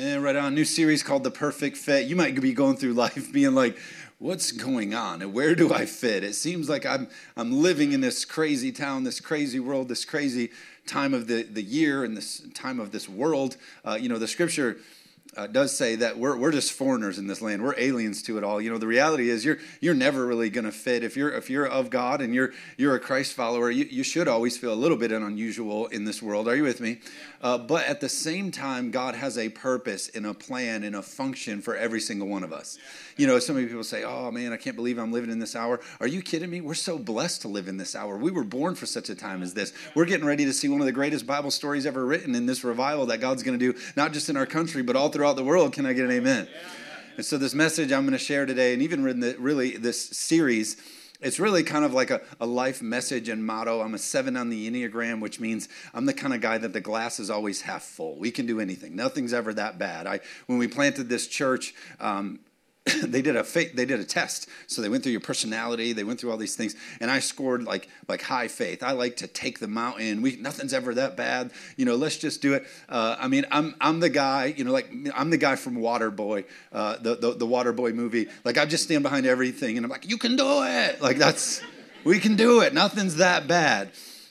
Amen. Right on. New series called The Perfect Fit. You might be going through life being like, what's going on and where do I fit? It seems like I'm I'm living in this crazy town, this crazy world, this crazy time of the, the year and this time of this world. Uh, you know, the scripture uh, does say that we're, we're just foreigners in this land. We're aliens to it all. You know, the reality is you're you're never really going to fit. If you're if you're of God and you're you're a Christ follower, you, you should always feel a little bit unusual in this world. Are you with me? Uh, but at the same time, God has a purpose and a plan and a function for every single one of us. You know, so many people say, "Oh man, I can't believe I'm living in this hour." Are you kidding me? We're so blessed to live in this hour. We were born for such a time as this. We're getting ready to see one of the greatest Bible stories ever written in this revival that God's going to do, not just in our country, but all throughout the world. Can I get an amen? And so, this message I'm going to share today, and even the, really this series, it's really kind of like a, a life message and motto. I'm a seven on the Enneagram, which means I'm the kind of guy that the glass is always half full. We can do anything. Nothing's ever that bad. I, when we planted this church, um, they did a faith, they did a test. So they went through your personality, they went through all these things, and I scored like like high faith. I like to take the mountain. We nothing's ever that bad. You know, let's just do it. Uh, I mean, I'm I'm the guy. You know, like I'm the guy from Waterboy, uh, the, the the Waterboy movie. Like I just stand behind everything, and I'm like, you can do it. Like that's we can do it. Nothing's that bad.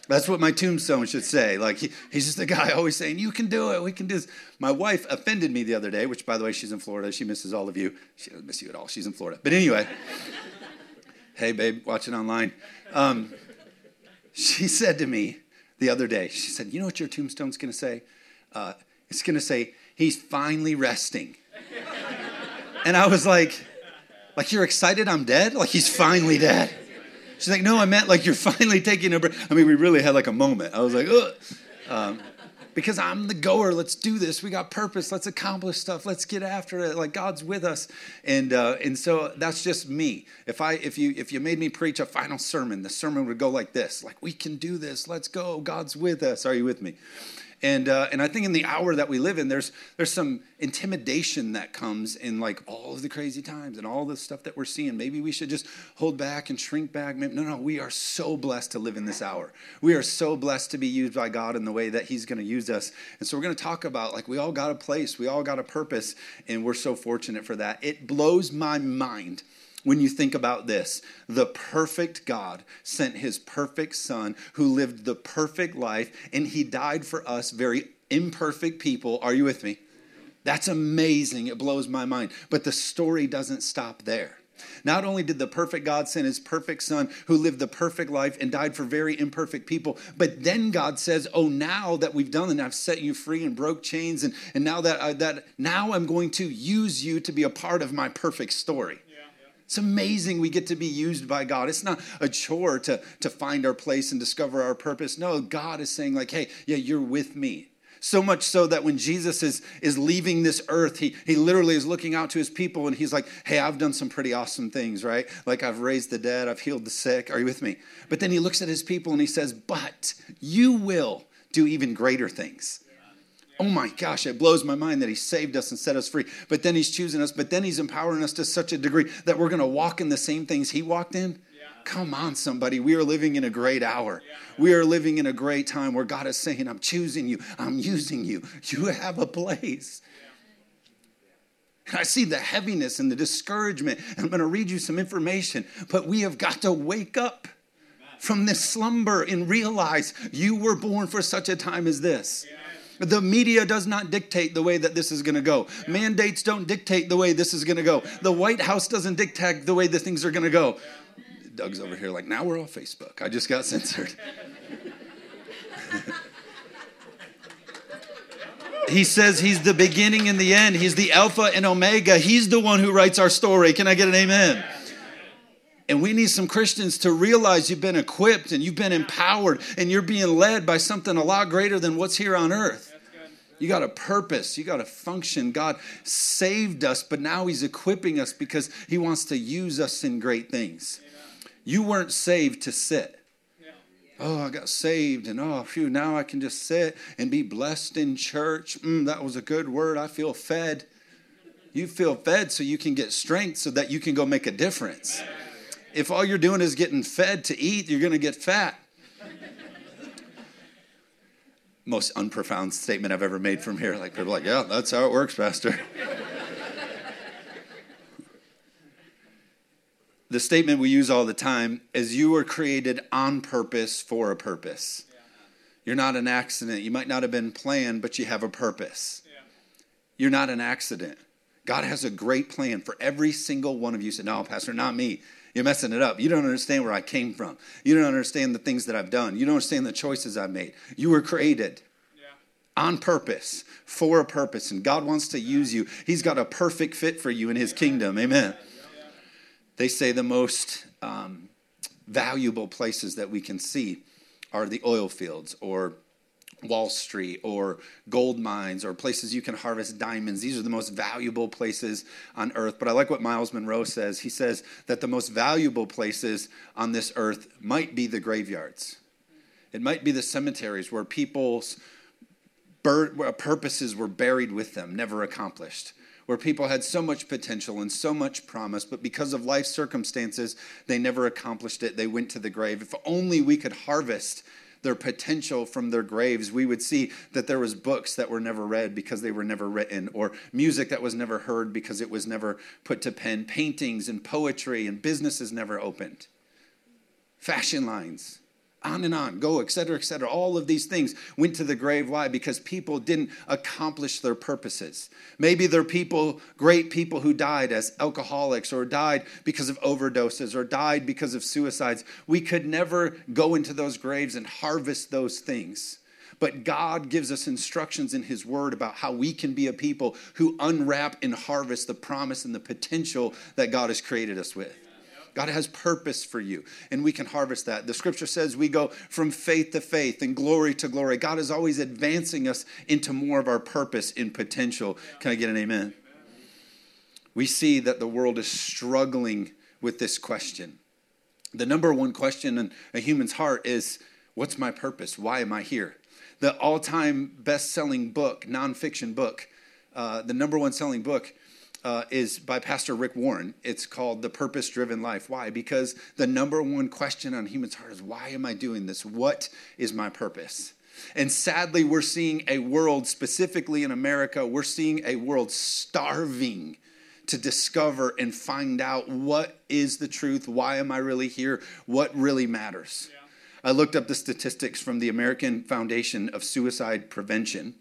That's what my tombstone should say. Like, he, he's just a guy always saying, You can do it. We can do this. My wife offended me the other day, which, by the way, she's in Florida. She misses all of you. She doesn't miss you at all. She's in Florida. But anyway, hey, babe, watching online. Um, she said to me the other day, She said, You know what your tombstone's going to say? Uh, it's going to say, He's finally resting. and I was like, Like, you're excited I'm dead? Like, he's finally dead. She's like, no, I meant like you're finally taking a break. I mean, we really had like a moment. I was like, ugh. Um, because I'm the goer. Let's do this. We got purpose. Let's accomplish stuff. Let's get after it. Like God's with us, and uh, and so that's just me. If I if you if you made me preach a final sermon, the sermon would go like this: like we can do this. Let's go. God's with us. Are you with me? And, uh, and I think in the hour that we live in, there's, there's some intimidation that comes in like all of the crazy times and all the stuff that we're seeing. Maybe we should just hold back and shrink back. no, no, we are so blessed to live in this hour. We are so blessed to be used by God in the way that He's going to use us. And so we're going to talk about like we all got a place, we all got a purpose, and we're so fortunate for that. It blows my mind when you think about this. The perfect God sent his perfect Son who lived the perfect life, and he died for us, very imperfect people. Are you with me? That's amazing. It blows my mind. But the story doesn't stop there. Not only did the perfect God send his perfect son who lived the perfect life and died for very imperfect people, but then God says, "Oh, now that we've done and I've set you free and broke chains and, and now that I, that now I'm going to use you to be a part of my perfect story." It's amazing we get to be used by God. It's not a chore to, to find our place and discover our purpose. No, God is saying, like, hey, yeah, you're with me. So much so that when Jesus is, is leaving this earth, he, he literally is looking out to his people and he's like, hey, I've done some pretty awesome things, right? Like I've raised the dead, I've healed the sick. Are you with me? But then he looks at his people and he says, but you will do even greater things oh my gosh, it blows my mind that he saved us and set us free. But then he's choosing us, but then he's empowering us to such a degree that we're going to walk in the same things he walked in. Yeah. Come on, somebody. We are living in a great hour. Yeah. We are living in a great time where God is saying, I'm choosing you, I'm using you. You have a place. And I see the heaviness and the discouragement. And I'm going to read you some information, but we have got to wake up from this slumber and realize you were born for such a time as this. Yeah. The media does not dictate the way that this is going to go. Mandates don't dictate the way this is going to go. The White House doesn't dictate the way the things are going to go. Doug's over here like, now we're on Facebook. I just got censored. he says he's the beginning and the end. He's the Alpha and Omega. He's the one who writes our story. Can I get an amen? And we need some Christians to realize you've been equipped and you've been empowered and you're being led by something a lot greater than what's here on earth. You got a purpose. You got a function. God saved us, but now He's equipping us because He wants to use us in great things. You weren't saved to sit. Oh, I got saved, and oh, phew, now I can just sit and be blessed in church. Mm, that was a good word. I feel fed. You feel fed so you can get strength so that you can go make a difference. If all you're doing is getting fed to eat, you're going to get fat. Most unprofound statement I've ever made from here. Like people are like, yeah, that's how it works, Pastor. the statement we use all the time is you were created on purpose for a purpose. Yeah. You're not an accident. You might not have been planned, but you have a purpose. Yeah. You're not an accident. God has a great plan for every single one of you. Said, no, Pastor, not me. You're messing it up. You don't understand where I came from. You don't understand the things that I've done. You don't understand the choices I've made. You were created yeah. on purpose for a purpose, and God wants to use you. He's got a perfect fit for you in His kingdom. Amen. They say the most um, valuable places that we can see are the oil fields or Wall Street or gold mines or places you can harvest diamonds. These are the most valuable places on earth. But I like what Myles Munroe says. He says that the most valuable places on this earth might be the graveyards, it might be the cemeteries where people's purposes were buried with them, never accomplished where people had so much potential and so much promise, but because of life circumstances, they never accomplished it. They went to the grave. If only we could harvest their potential from their graves, we would see that there was books that were never read because they were never written, or music that was never heard because it was never put to pen, paintings and poetry and businesses never opened, fashion lines on and on, go, et cetera, et cetera. All of these things went to the grave. Why? Because people didn't accomplish their purposes. Maybe they're people, great people who died as alcoholics or died because of overdoses or died because of suicides. We could never go into those graves and harvest those things. But God gives us instructions in His Word about how we can be a people who unwrap and harvest the promise and the potential that God has created us with. God has purpose for you, and we can harvest that. The scripture says we go from faith to faith and glory to glory. God is always advancing us into more of our purpose and potential. Can I get an amen? We see that the world is struggling with this question. The number one question in a human's heart is What's my purpose? Why am I here? The all time best selling book, nonfiction book, uh, the number one selling book uh, is by Pastor Rick Warren. It's called The Purpose Driven Life. Why? Because the number one question on human's heart is why am I doing this? What is my purpose? And sadly, we're seeing a world, specifically in America, we're seeing a world starving to discover and find out what is the truth, why am I really here, what really matters. Yeah. I looked up the statistics from the American Foundation of Suicide Prevention.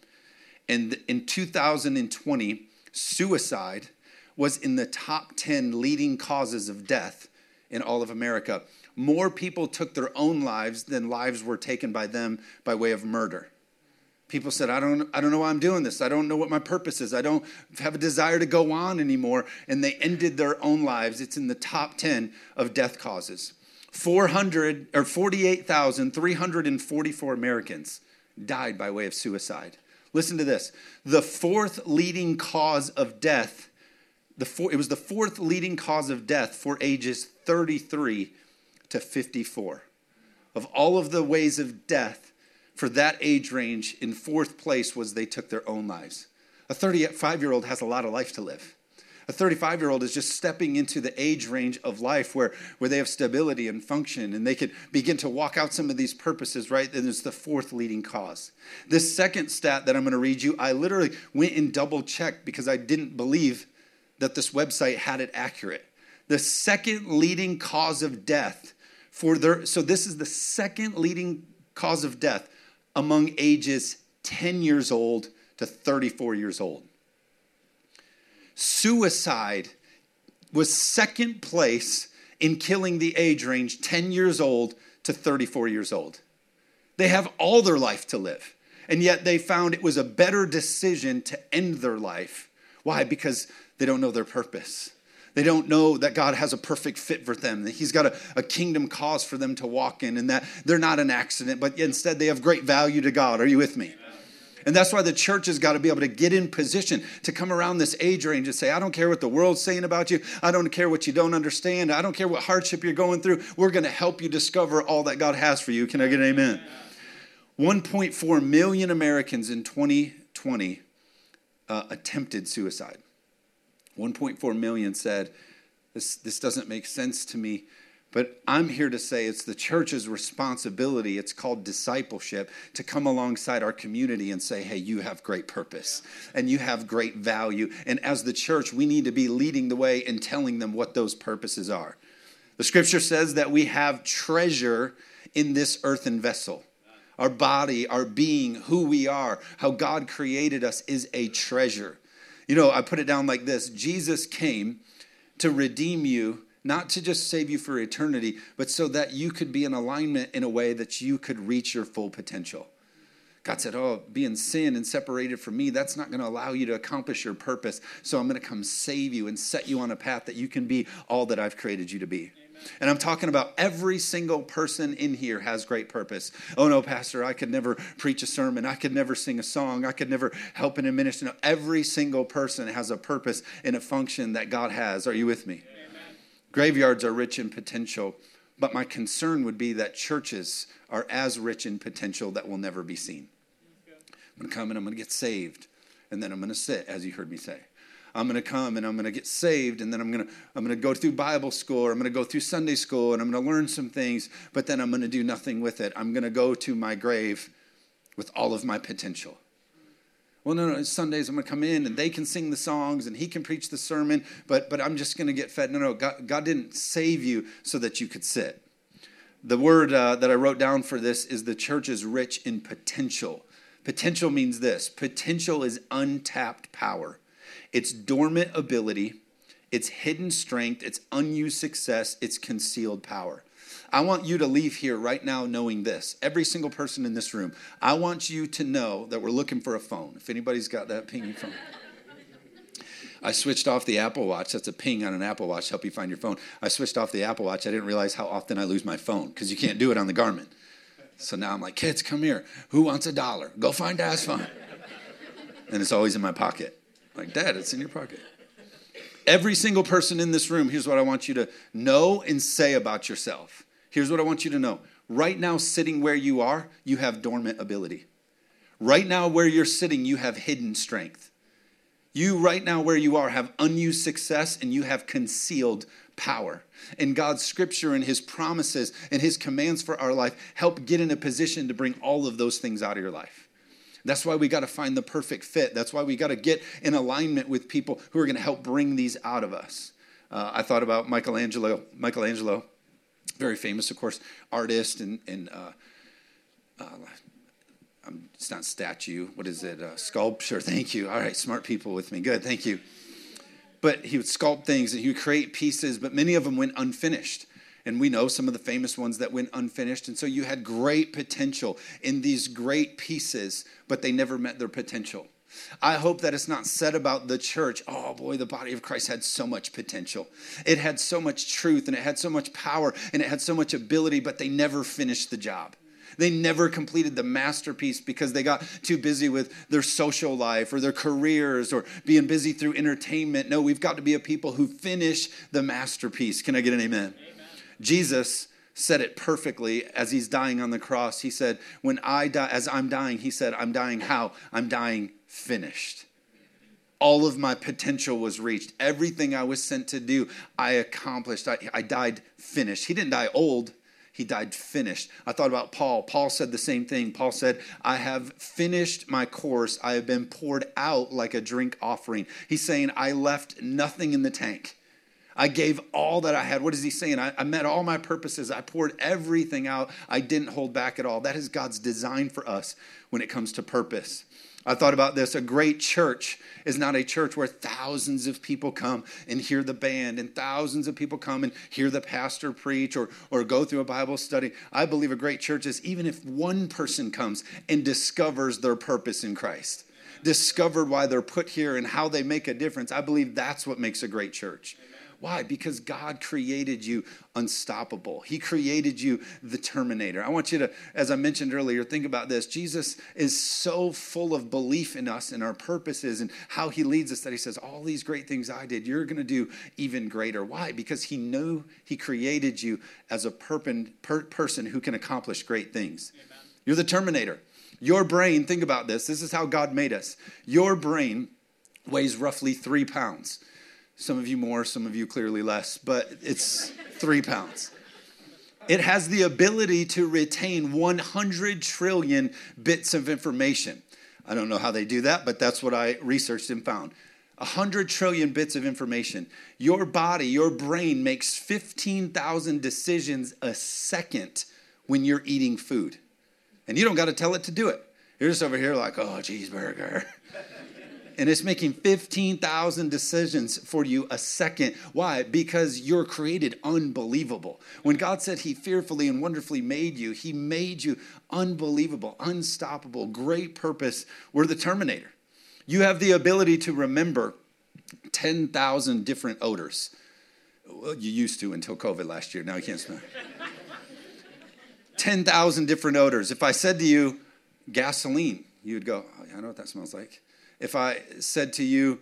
And in 2020, suicide was in the top 10 leading causes of death in all of America. More people took their own lives than lives were taken by them by way of murder. People said, I don't, I don't know why I'm doing this. I don't know what my purpose is. I don't have a desire to go on anymore. And they ended their own lives. It's in the top 10 of death causes. 400 or 48,344 Americans died by way of suicide. Listen to this. The fourth leading cause of death, the four, it was the fourth leading cause of death for ages 33 to 54. Of all of the ways of death for that age range, in fourth place was they took their own lives. A 35 year old has a lot of life to live. A 35 year old is just stepping into the age range of life where, where they have stability and function and they can begin to walk out some of these purposes, right? And it's the fourth leading cause. This second stat that I'm going to read you, I literally went and double checked because I didn't believe that this website had it accurate. The second leading cause of death for their, so this is the second leading cause of death among ages 10 years old to 34 years old suicide was second place in killing the age range 10 years old to 34 years old. They have all their life to live. And yet they found it was a better decision to end their life. Why? Because they don't know their purpose. They don't know that God has a perfect fit for them, that He's got a, a, kingdom cause for them to walk in, and that they're not an accident, but instead they have great value to God. Are you with me? And that's why the church has got to be able to get in position to come around this age range and say, I don't care what the world's saying about you. I don't care what you don't understand. I don't care what hardship you're going through. We're going to help you discover all that God has for you. Can I get an amen? 1.4 million Americans in 2020 uh, attempted suicide. 1.4 million said, this, this doesn't make sense to me. But I'm here to say it's the church's responsibility. It's called discipleship to come alongside our community and say, hey, you have great purpose and you have great value. And as the church, we need to be leading the way and telling them what those purposes are. The scripture says that we have treasure in this earthen vessel. Our body, our being, who we are, how God created us is a treasure. You know, I put it down like this Jesus came to redeem you not to just save you for eternity, but so that you could be in alignment in a way that you could reach your full potential. God said, Oh, being sin and separated from me, that's not going to allow you to accomplish your purpose. So I'm going to come save you and set you on a path that you can be all that I've created you to be. And I'm talking about every single person in here has great purpose. Oh no, Pastor, I could never preach a sermon. I could never sing a song. I could never help in a ministry. No, every single person has a purpose and a function that God has. Are you with me? Graveyards are rich in potential, but my concern would be that churches are as rich in potential that will never be seen. I'm going to come and I'm going to get saved, and then I'm going to sit, as you heard me say. I'm going to come and I'm going to get saved, and then I'm going to I'm going to go through Bible school, or I'm going to go through Sunday school, and I'm going to learn some things, but then I'm going to do nothing with it. I'm going to go to my grave with all of my potential. Well, no, no, Sundays I'm going to come in and they can sing the songs and he can preach the sermon, but, but I'm just going to get fed. No, no, God, God didn't save you so that you could sit. The word uh, that I wrote down for this is the church is rich in potential. Potential means this potential is untapped power, it's dormant ability, it's hidden strength, it's unused success, it's concealed power. I want you to leave here right now knowing this. Every single person in this room, I want you to know that we're looking for a phone. If anybody's got that pinging phone. I switched off the Apple Watch. That's a ping on an Apple Watch, help you find your phone. I switched off the Apple Watch. I didn't realize how often I lose my phone because you can't do it on the Garmin. So now I'm like, kids, come here. Who wants a dollar? Go find Dad's phone. And it's always in my pocket. I'm like, Dad, it's in your pocket. Every single person in this room, here's what I want you to know and say about yourself. Here's what I want you to know. Right now, sitting where you are, you have dormant ability. Right now, where you're sitting, you have hidden strength. You, right now, where you are, have unused success and you have concealed power. And God's scripture and his promises and his commands for our life help get in a position to bring all of those things out of your life. That's why we got to find the perfect fit. That's why we got to get in alignment with people who are going to help bring these out of us. Uh, I thought about Michelangelo. Michelangelo very famous, of course, artist and, and uh, uh, it's not statue. What is it? Uh, sculpture. Thank you. All right, smart people with me. Good. Thank you. But he would sculpt things and he would create pieces, but many of them went unfinished. And we know some of the famous ones that went unfinished. And so you had great potential in these great pieces, but they never met their potential. I hope that it's not said about the church, oh boy, the body of Christ had so much potential. It had so much truth and it had so much power and it had so much ability, but they never finished the job. They never completed the masterpiece because they got too busy with their social life or their careers or being busy through entertainment. No, we've got to be a people who finish the masterpiece. Can I get an amen? amen. Jesus said it perfectly as he's dying on the cross. He said, When I die, as I'm dying, he said, I'm dying how? I'm dying finished. All of my potential was reached. Everything I was sent to do, I accomplished. I, I died finished. He didn't die old, he died finished. I thought about Paul. Paul said the same thing. Paul said, I have finished my course. I have been poured out like a drink offering. He's saying, I left nothing in the tank. I gave all that I had. What is he saying? I, I, met all my purposes. I poured everything out. I didn't hold back at all. That is God's design for us when it comes to purpose. I thought about this. A great church is not a church where thousands of people come and hear the band, and thousands of people come and hear the pastor preach or, or go through a Bible study. I believe a great church is even if one person comes and discovers their purpose in Christ, discovered why they're put here and how they make a difference. I believe that's what makes a great church. Why? Because God created you unstoppable. He created you the Terminator. I want you to, as I mentioned earlier, think about this. Jesus is so full of belief in us and our purposes and how He leads us that He says, All these great things I did, you're going to do even greater. Why? Because He knew He created you as a per- person who can accomplish great things. Amen. You're the Terminator. Your brain, think about this. This is how God made us. Your brain weighs roughly three pounds. Some of you more, some of you clearly less, but it's three pounds. It has the ability to retain 100 trillion bits of information. I don't know how they do that, but that's what I researched and found. 100 trillion bits of information. Your body, your brain makes 15,000 decisions a second when you're eating food. And you don't got to tell it to do it. You're just over here like, oh, cheeseburger. and it's making 15,000 decisions for you a second. Why? Because you're created unbelievable. When God said He fearfully and wonderfully made you, He made you unbelievable, unstoppable, great purpose. We're the Terminator. You have the ability to remember 10,000 different odors. Well, you used to until COVID last year. Now you can't smell. 10,000 different odors. If I said to you, gasoline, you would go, oh, I know what that smells like. If I said to you,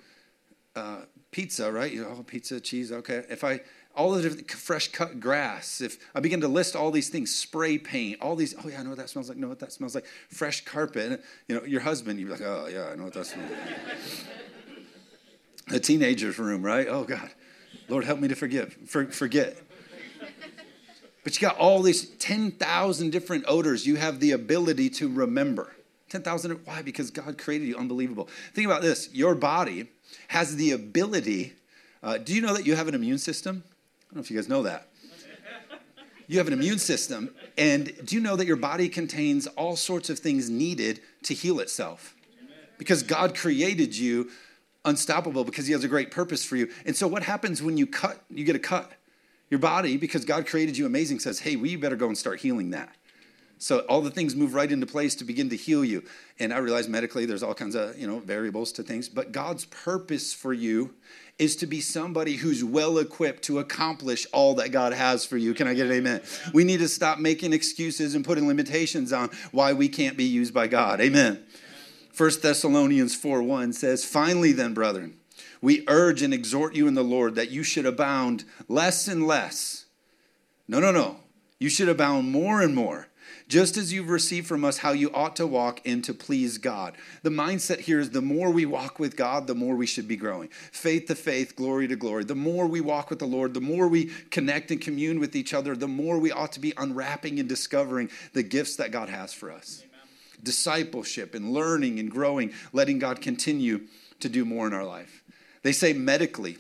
uh, pizza, right? You know, oh, pizza, cheese, okay. If I, all the different fresh cut grass, if I begin to list all these things, spray paint, all these, oh yeah, I know what that smells like, know what that smells like, fresh carpet, you know, your husband, you'd be like, oh yeah, I know what that smells like. A teenager's room, right? Oh God, Lord, help me to forgive, for, forget. But you got all these 10,000 different odors you have the ability to remember. 10,000, why? Because God created you unbelievable. Think about this your body has the ability. Uh, do you know that you have an immune system? I don't know if you guys know that. You have an immune system, and do you know that your body contains all sorts of things needed to heal itself? Because God created you unstoppable because He has a great purpose for you. And so, what happens when you cut? You get a cut. Your body, because God created you amazing, says, hey, we better go and start healing that. So all the things move right into place to begin to heal you. And I realize medically there's all kinds of, you know, variables to things, but God's purpose for you is to be somebody who's well equipped to accomplish all that God has for you. Can I get an amen? We need to stop making excuses and putting limitations on why we can't be used by God. Amen. 1 Thessalonians 4 1 says, Finally, then, brethren, we urge and exhort you in the Lord that you should abound less and less. No, no, no. You should abound more and more, just as you've received from us how you ought to walk and to please God. The mindset here is the more we walk with God, the more we should be growing. Faith to faith, glory to glory. The more we walk with the Lord, the more we connect and commune with each other, the more we ought to be unwrapping and discovering the gifts that God has for us. Amen. Discipleship and learning and growing, letting God continue to do more in our life. They say medically,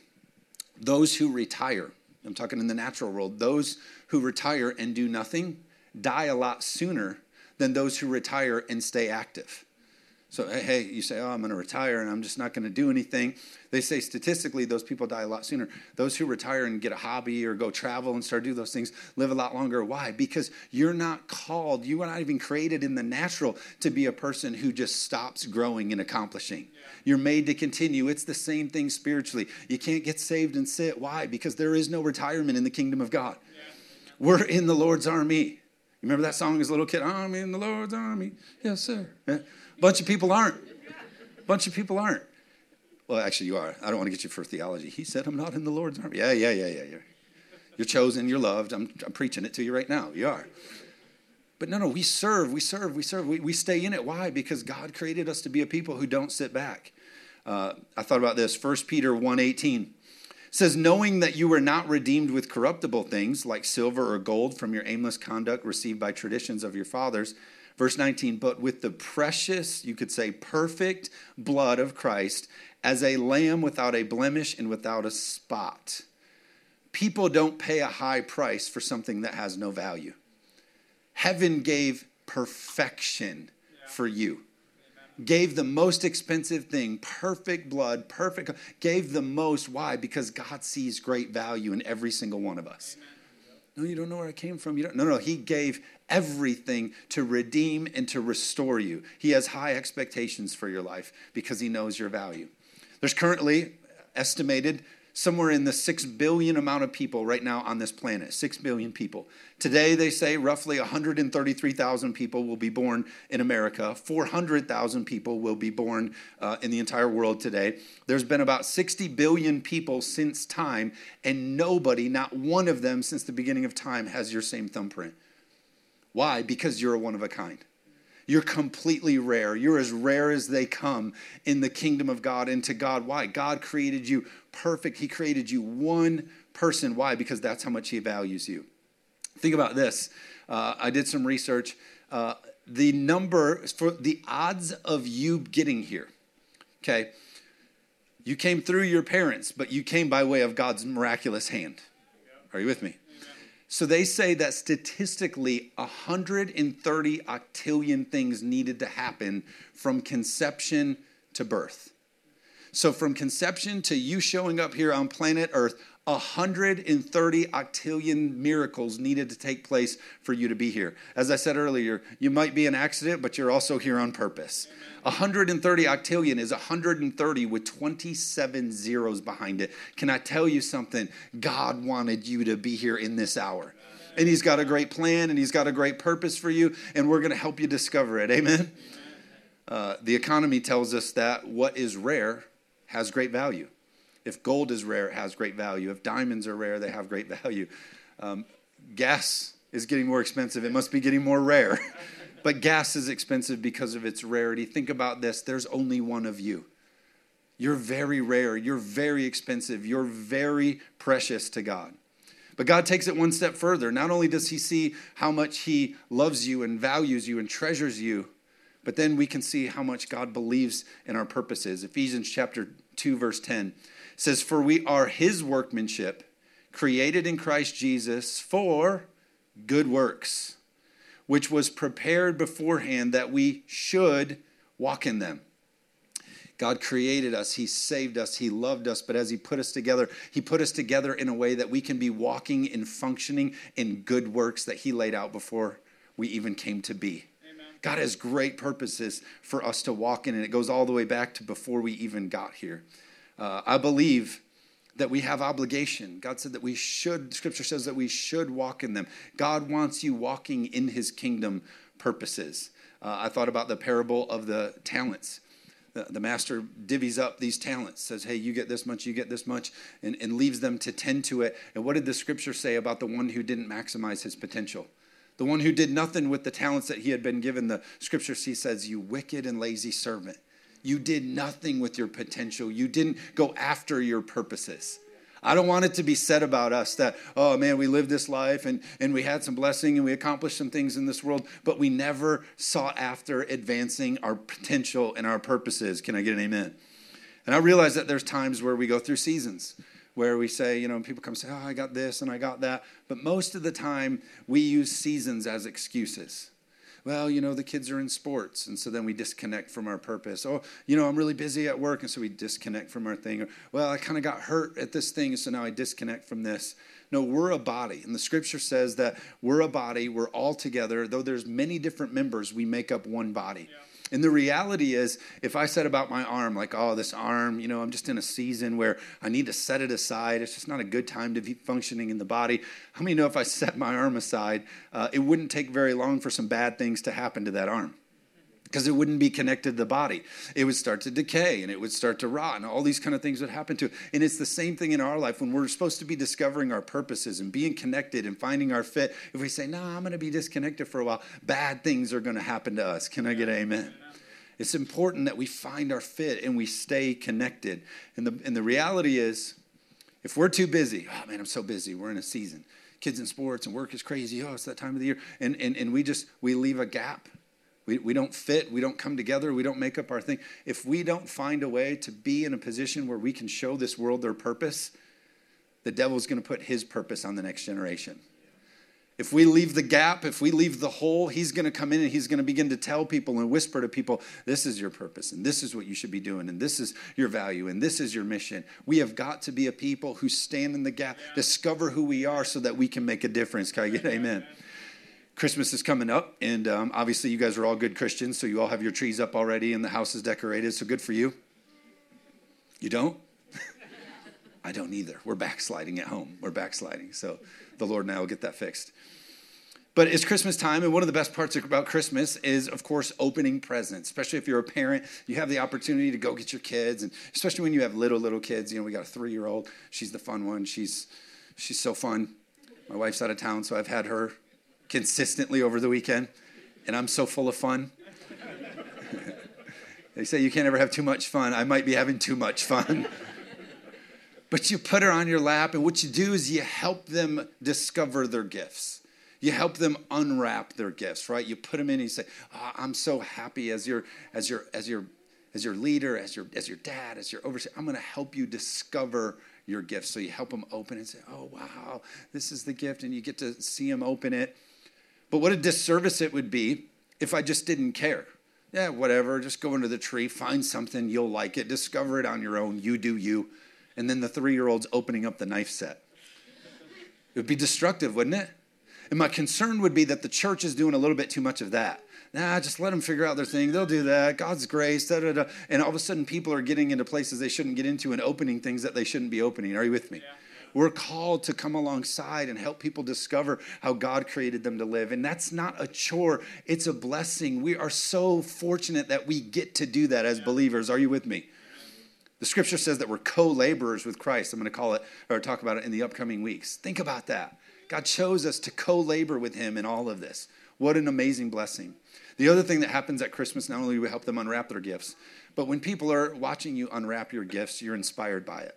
those who retire, I'm talking in the natural world, those who retire and do nothing die a lot sooner than those who retire and stay active. So, hey, you say, oh, I'm going to retire and I'm just not going to do anything. They say statistically, those people die a lot sooner. Those who retire and get a hobby or go travel and start do those things live a lot longer. Why? Because you're not called, you are not even created in the natural to be a person who just stops growing and accomplishing. Yeah. You're made to continue. It's the same thing spiritually. You can't get saved and sit. Why? Because there is no retirement in the kingdom of God. Yeah. We're in the Lord's army. Remember that song as a little kid? I'm in the Lord's army. Yes, sir. A bunch of people aren't. A bunch of people aren't. Well, actually, you are. I don't want to get you for theology. He said, I'm not in the Lord's army. Yeah, yeah, yeah, yeah, yeah. You're chosen, you're loved. I'm, I'm preaching it to you right now. You are. But no, no, we serve, we serve, we serve. We, we stay in it. Why? Because God created us to be a people who don't sit back. Uh, I thought about this. 1 Peter 1.18 says, knowing that you were not redeemed with corruptible things like silver or gold from your aimless conduct received by traditions of your fathers, Verse 19, but with the precious, you could say perfect blood of Christ, as a lamb without a blemish and without a spot. People don't pay a high price for something that has no value. Heaven gave perfection for you. Gave the most expensive thing, perfect blood, perfect, gave the most. Why? Because God sees great value in every single one of us. Amen. No, you don't know where I came from. You don't. No, no. He gave everything to redeem and to restore you. He has high expectations for your life because he knows your value. There's currently estimated somewhere in the 6 billion amount of people right now on this planet 6 billion people today they say roughly 133000 people will be born in america 400000 people will be born uh, in the entire world today there's been about 60 billion people since time and nobody not one of them since the beginning of time has your same thumbprint why because you're a one of a kind you're completely rare. You're as rare as they come in the kingdom of God and to God. Why? God created you perfect. He created you one person. Why? Because that's how much He values you. Think about this. Uh, I did some research. Uh, the number for the odds of you getting here, okay? You came through your parents, but you came by way of God's miraculous hand. Are you with me? So they say that statistically, 130 octillion things needed to happen from conception to birth. So, from conception to you showing up here on planet Earth, 130 octillion miracles needed to take place for you to be here. As I said earlier, you might be an accident, but you're also here on purpose. 130 octillion is 130 with 27 zeros behind it. Can I tell you something? God wanted you to be here in this hour. And He's got a great plan and He's got a great purpose for you, and we're going to help you discover it. Amen? Uh, the economy tells us that what is rare has great value. If gold is rare, it has great value. If diamonds are rare, they have great value. Um, gas is getting more expensive. It must be getting more rare. but gas is expensive because of its rarity. Think about this there's only one of you. You're very rare. You're very expensive. You're very precious to God. But God takes it one step further. Not only does He see how much He loves you and values you and treasures you, but then we can see how much God believes in our purposes. Ephesians chapter 2, verse 10 says, For we are his workmanship, created in Christ Jesus for good works, which was prepared beforehand that we should walk in them. God created us, He saved us, He loved us, but as He put us together, He put us together in a way that we can be walking and functioning in good works that He laid out before we even came to be. God has great purposes for us to walk in, and it goes all the way back to before we even got here. Uh, I believe that we have obligation. God said that we should, scripture says that we should walk in them. God wants you walking in his kingdom purposes. Uh, I thought about the parable of the talents. The, the, master divvies up these talents, says, Hey, you get this much, you get this much, and, and leaves them to tend to it. And what did the scripture say about the one who didn't maximize his potential? The one who did nothing with the talents that he had been given. The scripture says, You wicked and lazy servant. You did nothing with your potential. You didn't go after your purposes. I don't want it to be said about us that, oh man, we lived this life and, and we had some blessing and we accomplished some things in this world, but we never sought after advancing our potential and our purposes. Can I get an amen? And I realize that there's times where we go through seasons where we say, you know, people come say, oh, I got this and I got that. But most of the time, we use seasons as excuses well, you know, the kids are in sports. And so then we disconnect from our purpose. Oh, you know, I'm really busy at work. And so we disconnect from our thing. Or, well, I kind of got hurt at this thing. So now I disconnect from this. No, we're a body. And the scripture says that we're a body. We're all together. Though there's many different members, we make up one body. Yeah. And the reality is, if I said about my arm, like, oh, this arm, you know, I'm just in a season where I need to set it aside. It's just not a good time to be functioning in the body. How many know if I set my arm aside, uh, it wouldn't take very long for some bad things to happen to that arm? Because it wouldn't be connected to the body. It would start to decay and it would start to rot, and all these kind of things would happen to it. And it's the same thing in our life when we're supposed to be discovering our purposes and being connected and finding our fit. If we say, no, I'm going to be disconnected for a while, bad things are going to happen to us. Can I get amen? It's important that we find our fit and we stay connected. And the, and the reality is, if we're too busy, oh man, I'm so busy, we're in a season. Kids in sports and work is crazy. Oh, it's that time of the year. And, and, and we just, we leave a gap. We, we don't fit. We don't come together. We don't make up our thing. If we don't find a way to be in a position where we can show this world their purpose, the devil's going to put his purpose on the next generation. If we leave the gap, if we leave the hole, he's going to come in and he's going to begin to tell people and whisper to people, this is your purpose and this is what you should be doing and this is your value and this is your mission. We have got to be a people who stand in the gap, discover who we are so that we can make a difference. Can I get amen? Christmas is coming up, and um, obviously, you guys are all good Christians, so you all have your trees up already and the house is decorated, so good for you. You don't? I don't either. We're backsliding at home. We're backsliding. So the Lord and I will get that fixed. But it's Christmas time, and one of the best parts about Christmas is, of course, opening presents. Especially if you're a parent, you have the opportunity to go get your kids, and especially when you have little little kids. You know, we got a three-year-old. She's the fun one. She's she's so fun. My wife's out of town, so I've had her consistently over the weekend, and I'm so full of fun. they say you can't ever have too much fun. I might be having too much fun. but you put her on your lap, and what you do is you help them discover their gifts. You help them unwrap their gifts, right? You put them in and you say, oh, I'm so happy as your, as your, as your, as your leader, as your, as your dad, as your overseer. I'm going to help you discover your gifts. So you help them open and say, oh, wow, this is the gift. And you get to see them open it. But what a disservice it would be if I just didn't care. Yeah, whatever, just go into the tree, find something, you'll like it, discover it on your own, you do you. And then the three year old's opening up the knife set. It would be destructive, wouldn't it? And my concern would be that the church is doing a little bit too much of that. Nah, just let them figure out their thing. They'll do that. God's grace, da da da. And all of a sudden, people are getting into places they shouldn't get into and opening things that they shouldn't be opening. Are you with me? Yeah. We're called to come alongside and help people discover how God created them to live. And that's not a chore, it's a blessing. We are so fortunate that we get to do that as believers. Are you with me? The scripture says that we're co laborers with Christ. I'm going to call it or talk about it in the upcoming weeks. Think about that. God chose us to co labor with Him in all of this. What an amazing blessing. The other thing that happens at Christmas, not only do we help them unwrap their gifts, but when people are watching you unwrap your gifts, you're inspired by it.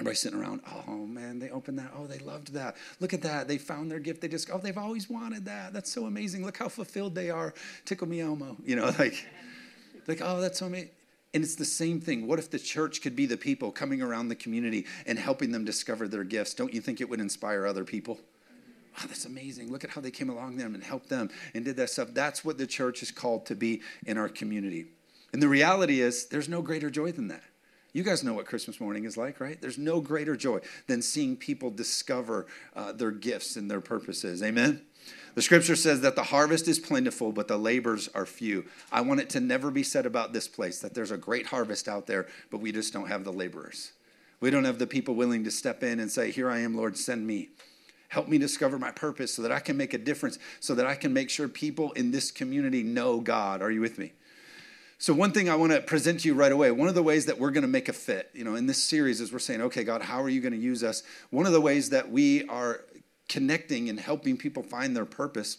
Everybody's sitting around, oh man, they opened that. Oh, they loved that. Look at that. They found their gift. They just, oh, they've always wanted that. That's so amazing. Look how fulfilled they are. Tickle me Elmo. You know, like, like, oh, that's so amazing. And it's the same thing. What if the church could be the people coming around the community and helping them discover their gifts? Don't you think it would inspire other people? Wow, that's amazing. Look at how they came along them and helped them and did that stuff. That's what the church is called to be in our community. And the reality is, there's no greater joy than that. You guys know what Christmas morning is like, right? There's no greater joy than seeing people discover uh, their gifts and their purposes. Amen? The scripture says that the harvest is plentiful, but the labors are few. I want it to never be said about this place that there's a great harvest out there, but we just don't have the laborers. We don't have the people willing to step in and say, Here I am, Lord, send me. Help me discover my purpose so that I can make a difference, so that I can make sure people in this community know God. Are you with me? So, one thing I want to present to you right away, one of the ways that we're going to make a fit, you know, in this series is we're saying, okay, God, how are you going to use us? One of the ways that we are connecting and helping people find their purpose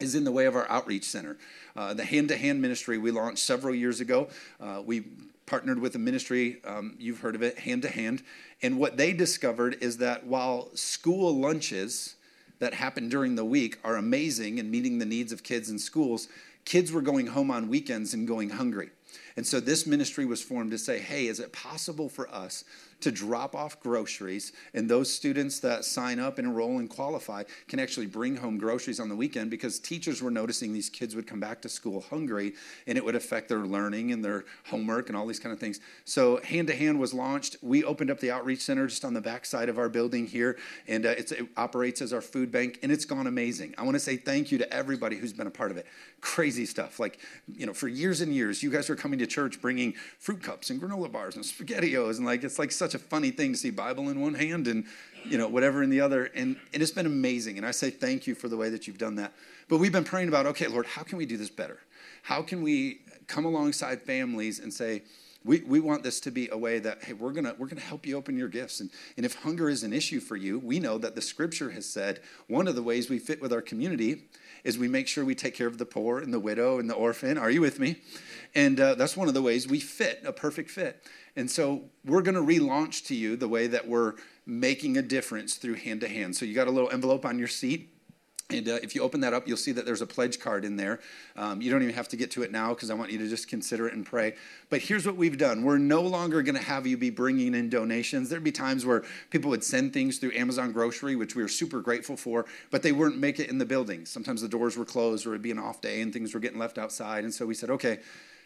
is in the way of our outreach center. Uh, the hand to hand ministry we launched several years ago. Uh, we partnered with a ministry, um, you've heard of it, Hand to Hand. And what they discovered is that while school lunches that happen during the week are amazing and meeting the needs of kids in schools, kids were going home on weekends and going hungry. And so this ministry was formed to say, hey, is it possible for us to drop off groceries, and those students that sign up and enroll and qualify can actually bring home groceries on the weekend because teachers were noticing these kids would come back to school hungry, and it would affect their learning and their homework and all these kind of things. So Hand to Hand was launched. We opened up the outreach center just on the back side of our building here, and uh, it operates as our food bank, and it's gone amazing. I want to say thank you to everybody who's been a part of it. Crazy stuff. Like, you know, for years and years, you guys were coming to church bringing fruit cups and granola bars and spaghettios, and like, it's like such a funny thing to see Bible in one hand and you know whatever in the other and, and it's been amazing and I say thank you for the way that you've done that. But we've been praying about okay Lord how can we do this better? How can we come alongside families and say we, we want this to be a way that hey we're gonna we're gonna help you open your gifts and, and if hunger is an issue for you we know that the scripture has said one of the ways we fit with our community is we make sure we take care of the poor and the widow and the orphan are you with me and uh, that's one of the ways we fit a perfect fit and so we're going to relaunch to you the way that we're making a difference through hand to hand. So you got a little envelope on your seat. And uh, if you open that up, you'll see that there's a pledge card in there. Um, you don't even have to get to it now because I want you to just consider it and pray. But here's what we've done we're no longer going to have you be bringing in donations. There'd be times where people would send things through Amazon Grocery, which we were super grateful for, but they wouldn't make it in the building. Sometimes the doors were closed or it'd be an off day and things were getting left outside. And so we said, okay,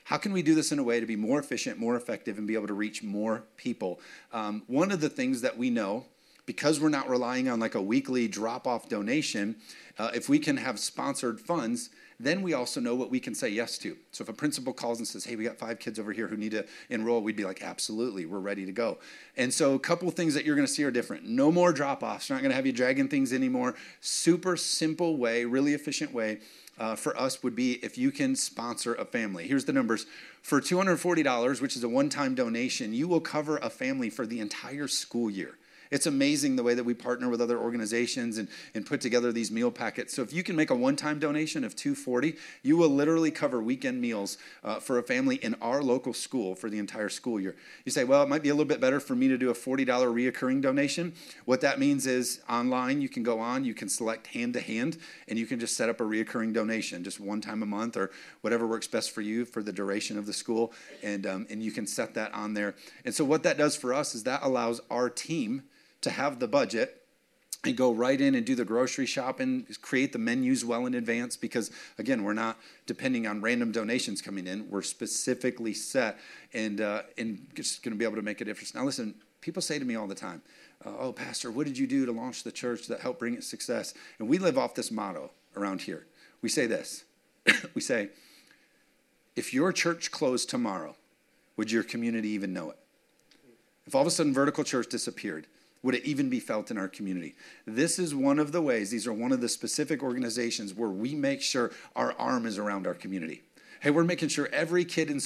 how can we do this in a way to be more efficient, more effective, and be able to reach more people? Um, one of the things that we know, because we're not relying on like a weekly drop off donation, uh, if we can have sponsored funds, then we also know what we can say yes to. So if a principal calls and says, "Hey, we got five kids over here who need to enroll," we'd be like, "Absolutely, we're ready to go." And so a couple things that you're to see are different. No more drop-offs. We're not to have you dragging things anymore. Super simple way, really efficient way uh, for us would be if you can sponsor a family. Here's the numbers. For $240, which is a one time donation, you will cover a family for the entire school year. It's amazing the way that we partner with other organizations and, and put together these meal packets. So if you can make a one-time donation of 240, you will literally cover weekend meals uh, for a family in our local school for the entire school year. You say, well, it might be a little bit better for me to do a $40 reoccurring donation. What that means is online, you can go on, you can select hand to hand, and you can just set up a reoccurring donation, just one time a month or whatever works best for you for the duration of the school. And, um, and you can set that on there. And so what that does for us is that allows our team to have the budget and go right in and do the grocery shopping, create the menus well in advance because, again, we're not depending on random donations coming in. We're specifically set and, uh, and just going to be able to make a difference. Now, listen, people say to me all the time, uh, Oh, Pastor, what did you do to launch the church that helped bring it success? And we live off this motto around here. We say this we say, If your church closed tomorrow, would your community even know it? If all of a sudden vertical church disappeared, would it even be felt in our community? This is one of the ways, these are one of the specific organizations where we make sure our arm is around our community. Hey, we're making sure every kid in school